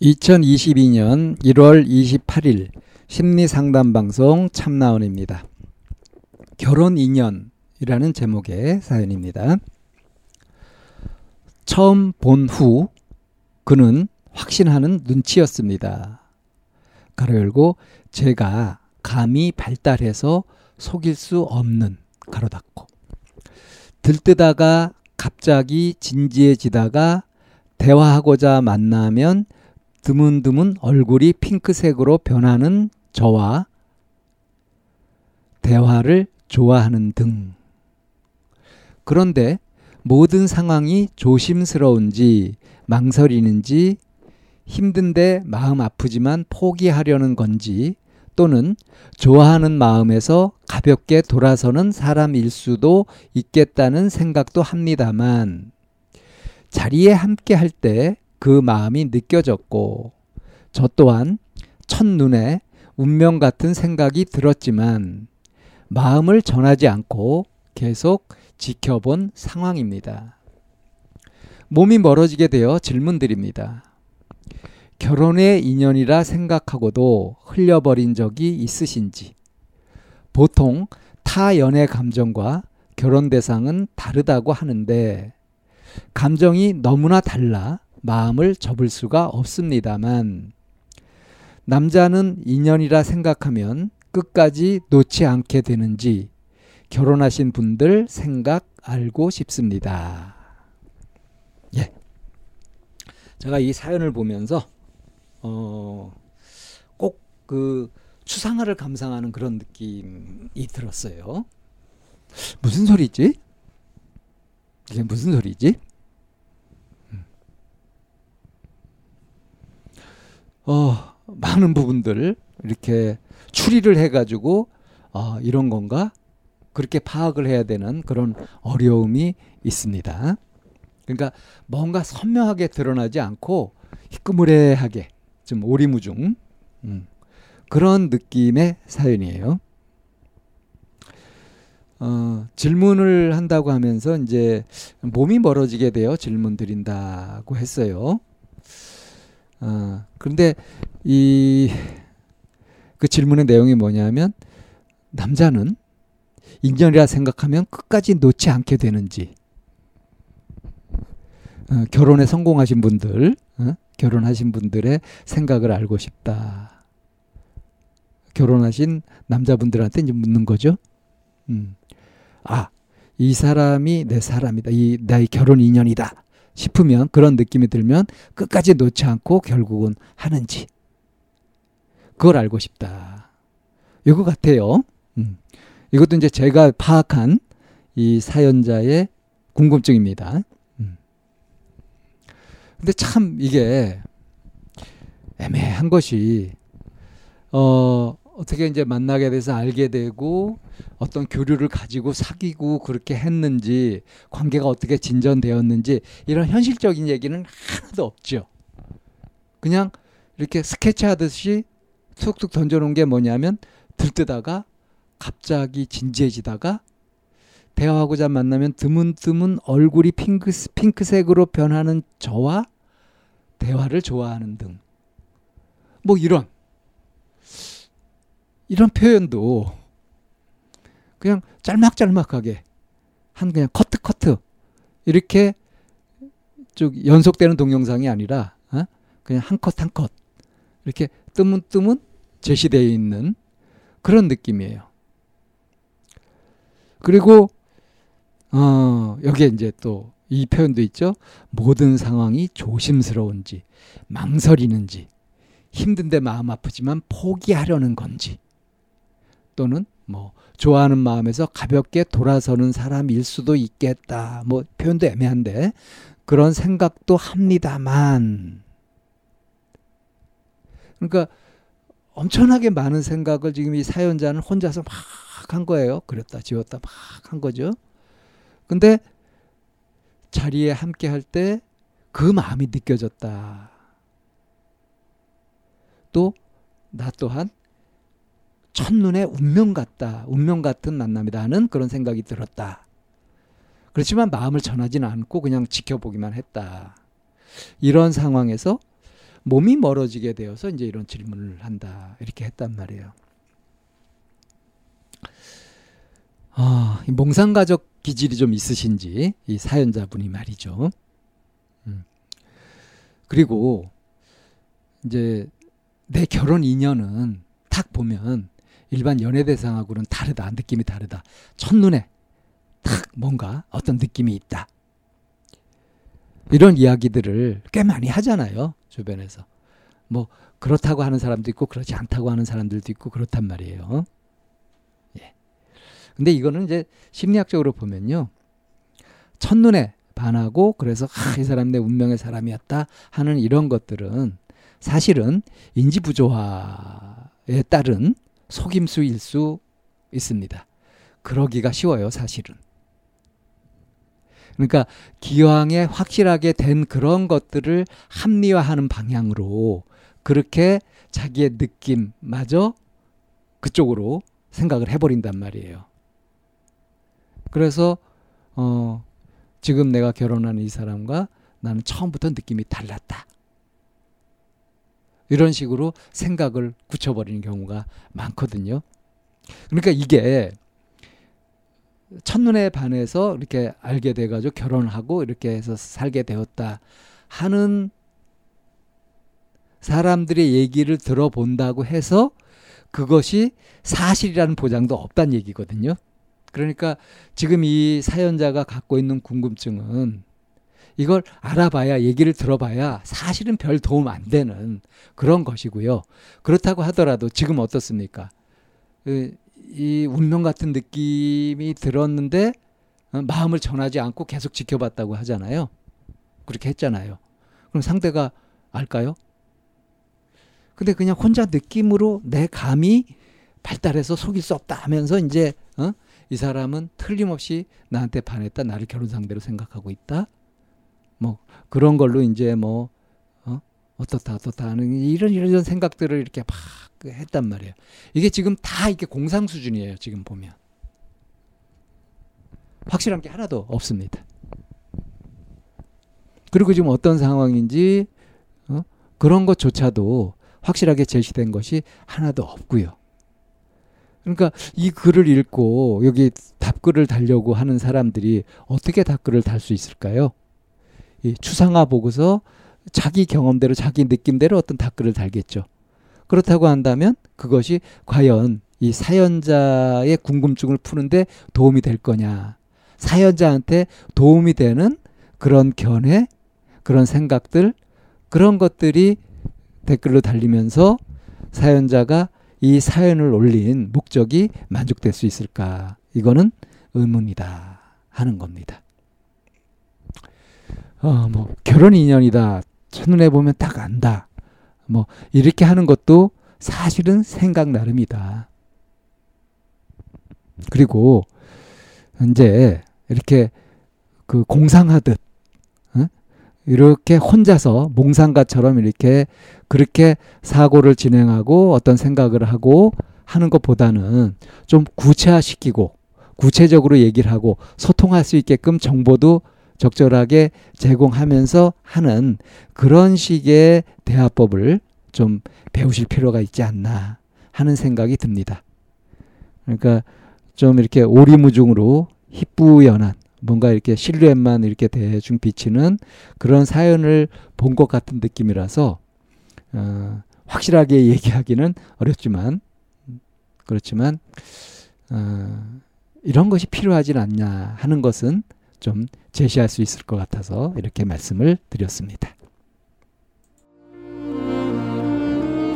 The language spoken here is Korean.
2022년 1월 28일 심리 상담 방송 참나원입니다. 결혼 인연이라는 제목의 사연입니다. 처음 본 후 그는 확신하는 눈치였습니다. 가로 열고 제가 감이 발달해서 속일 수 없는 가로 닫고 들뜨다가 갑자기 진지해지다가 대화하고자 만나면 드문드문 얼굴이 핑크색으로 변하는 저와 대화를 좋아하는 등. 그런데 모든 상황이 조심스러운지 망설이는지 힘든데 마음 아프지만 포기하려는 건지 또는 좋아하는 마음에서 가볍게 돌아서는 사람일 수도 있겠다는 생각도 합니다만 자리에 함께 할 때 그 마음이 느껴졌고 저 또한 첫눈에 운명 같은 생각이 들었지만 마음을 전하지 않고 계속 지켜본 상황입니다. 몸이 멀어지게 되어 질문드립니다. 결혼의 인연이라 생각하고도 흘려버린 적이 있으신지. 보통 타 연애 감정과 결혼 대상은 다르다고 하는데, 감정이 너무나 달라 마음을 접을 수가 없습니다만, 남자는 인연이라 생각하면 끝까지 놓지 않게 되는지 결혼하신 분들 생각 알고 싶습니다. 예. 제가 이 사연을 보면서 어, 꼭 그 추상화를 감상하는 그런 느낌이 들었어요. 무슨 소리지? 이게 무슨 소리지? 어, 많은 부분들 이렇게 추리를 해가지고 어, 이런 건가? 그렇게 파악을 해야 되는 그런 어려움이 있습니다. 그러니까 뭔가 선명하게 드러나지 않고 희끄무레하게 좀 오리무중 음, 그런 느낌의 사연이에요. 어, 질문을 한다고 하면서 이제 몸이 멀어지게 되어 질문 드린다고 했어요. 어, 그런데 이 그 질문의 내용이 뭐냐면 남자는 인연이라 생각하면 끝까지 놓지 않게 되는지 어, 결혼에 성공하신 분들 어? 결혼하신 분들의 생각을 알고 싶다. 결혼하신 남자분들한테 이제 묻는 거죠. 음. 아, 이 사람이 내 사람이다. 이 나의 결혼 인연이다. 싶으면 그런 느낌이 들면 끝까지 놓지 않고 결국은 하는지 그걸 알고 싶다. 이거 같아요. 음. 이것도 이제 제가 파악한 이 사연자의 궁금증입니다. 근데 참 이게 애매한 것이 어 어떻게 이제 만나게 돼서 알게 되고 어떤 교류를 가지고 사귀고 그렇게 했는지 관계가 어떻게 진전되었는지 이런 현실적인 얘기는 하나도 없죠. 그냥 이렇게 스케치 하듯이 툭툭 던져놓은 게 뭐냐면 들뜨다가 갑자기 진지해지다가 대화하고자 만나면 드문드문 얼굴이 핑크, 핑크색으로 변하는 저와 대화를 좋아하는 등. 뭐 이런. 이런 표현도 그냥 짤막짤막하게 한 그냥 커트 커트 이렇게 쭉 연속되는 동영상이 아니라 어? 그냥 한 컷 한 컷 이렇게 뜨문뜨문 제시되어 있는 그런 느낌이에요. 그리고 어, 여기에 이제 또 이 표현도 있죠. 모든 상황이 조심스러운지, 망설이는지, 힘든데 마음 아프지만 포기하려는 건지, 또는 뭐 좋아하는 마음에서 가볍게 돌아서는 사람일 수도 있겠다. 뭐 표현도 애매한데 그런 생각도 합니다만 그러니까 엄청나게 많은 생각을 지금 이 사연자는 혼자서 막 한 거예요. 그렸다 지웠다 막 한 거죠. 근데 자리에 함께 할 때 그 마음이 느껴졌다. 또 나 또한 첫눈에 운명 같다. 운명 같은 만남이다 하는 그런 생각이 들었다. 그렇지만 마음을 전하지는 않고 그냥 지켜보기만 했다. 이런 상황에서 몸이 멀어지게 되어서 이제 이런 질문을 한다. 이렇게 했단 말이에요. 아, 몽상가족 기질이 좀 있으신지 이 사연자분이 말이죠. 음. 그리고 이제 내 결혼 인연은 딱 보면 일반 연애 대상하고는 다르다. 느낌이 다르다. 첫눈에 딱 뭔가 어떤 느낌이 있다. 이런 이야기들을 꽤 많이 하잖아요. 주변에서. 뭐 그렇다고 하는 사람도 있고 그렇지 않다고 하는 사람들도 있고 그렇단 말이에요. 예. 근데 이거는 이제 심리학적으로 보면요. 첫눈에 반하고 그래서 아, 이 사람 내 운명의 사람이었다 하는 이런 것들은 사실은 인지 부조화에 따른 속임수일 수 있습니다. 그러기가 쉬워요, 사실은. 그러니까 기왕에 확실하게 된 그런 것들을 합리화하는 방향으로 그렇게 자기의 느낌마저 그쪽으로 생각을 해버린단 말이에요. 그래서 어 지금 내가 결혼한 이 사람과 나는 처음부터 느낌이 달랐다. 이런 식으로 생각을 굳혀버리는 경우가 많거든요. 그러니까 이게 첫눈에 반해서 이렇게 알게 돼가지고 결혼하고 이렇게 해서 살게 되었다 하는 사람들의 얘기를 들어본다고 해서 그것이 사실이라는 보장도 없다는 얘기거든요. 그러니까 지금 이 사연자가 갖고 있는 궁금증은 이걸 알아봐야 얘기를 들어봐야 사실은 별 도움 안 되는 그런 것이고요. 그렇다고 하더라도 지금 어떻습니까? 그이 운명 같은 느낌이 들었는데 어, 마음을 전하지 않고 계속 지켜봤다고 하잖아요. 그렇게 했잖아요. 그럼 상대가 알까요? 근데 그냥 혼자 느낌으로 내 감이 발달해서 속일 수 없다 하면서 이제 어? 이 사람은 틀림없이 나한테 반했다. 나를 결혼 상대로 생각하고 있다. 뭐 그런 걸로 이제 뭐 어? 어떻다 어떻다 하는 이런 이런 생각들을 이렇게 막 했단 말이에요. 이게 지금 다 이렇게 공상 수준이에요. 지금 보면 확실한 게 하나도 없습니다. 그리고 지금 어떤 상황인지 어? 그런 것조차도 확실하게 제시된 것이 하나도 없고요. 그러니까 이 글을 읽고 여기 답글을 달려고 하는 사람들이 어떻게 답글을 달 수 있을까요? 이 추상화 보고서 자기 경험대로 자기 느낌대로 어떤 답글을 달겠죠. 그렇다고 한다면 그것이 과연 이 사연자의 궁금증을 푸는데 도움이 될 거냐. 사연자한테 도움이 되는 그런 견해, 그런 생각들, 그런 것들이 댓글로 달리면서 사연자가 이 사연을 올린 목적이 만족될 수 있을까? 이거는 의문이다 하는 겁니다. 어, 뭐 결혼 인연이다. 첫눈에 보면 딱 안다. 뭐 이렇게 하는 것도 사실은 생각 나름이다. 그리고 이제 이렇게 그 공상하듯 어? 이렇게 혼자서 몽상가처럼 이렇게 그렇게 사고를 진행하고 어떤 생각을 하고 하는 것보다는 좀 구체화시키고 구체적으로 얘기를 하고 소통할 수 있게끔 정보도 적절하게 제공하면서 하는 그런 식의 대화법을 좀 배우실 필요가 있지 않나 하는 생각이 듭니다. 그러니까 좀 이렇게 오리무중으로 희뿌연한 뭔가 이렇게 실루엣만 이렇게 대충 비치는 그런 사연을 본 것 같은 느낌이라서 어, 확실하게 얘기하기는 어렵지만 그렇지만 어, 이런 것이 필요하진 않냐 하는 것은 좀 제시할 수 있을 것 같아서 이렇게 말씀을 드렸습니다.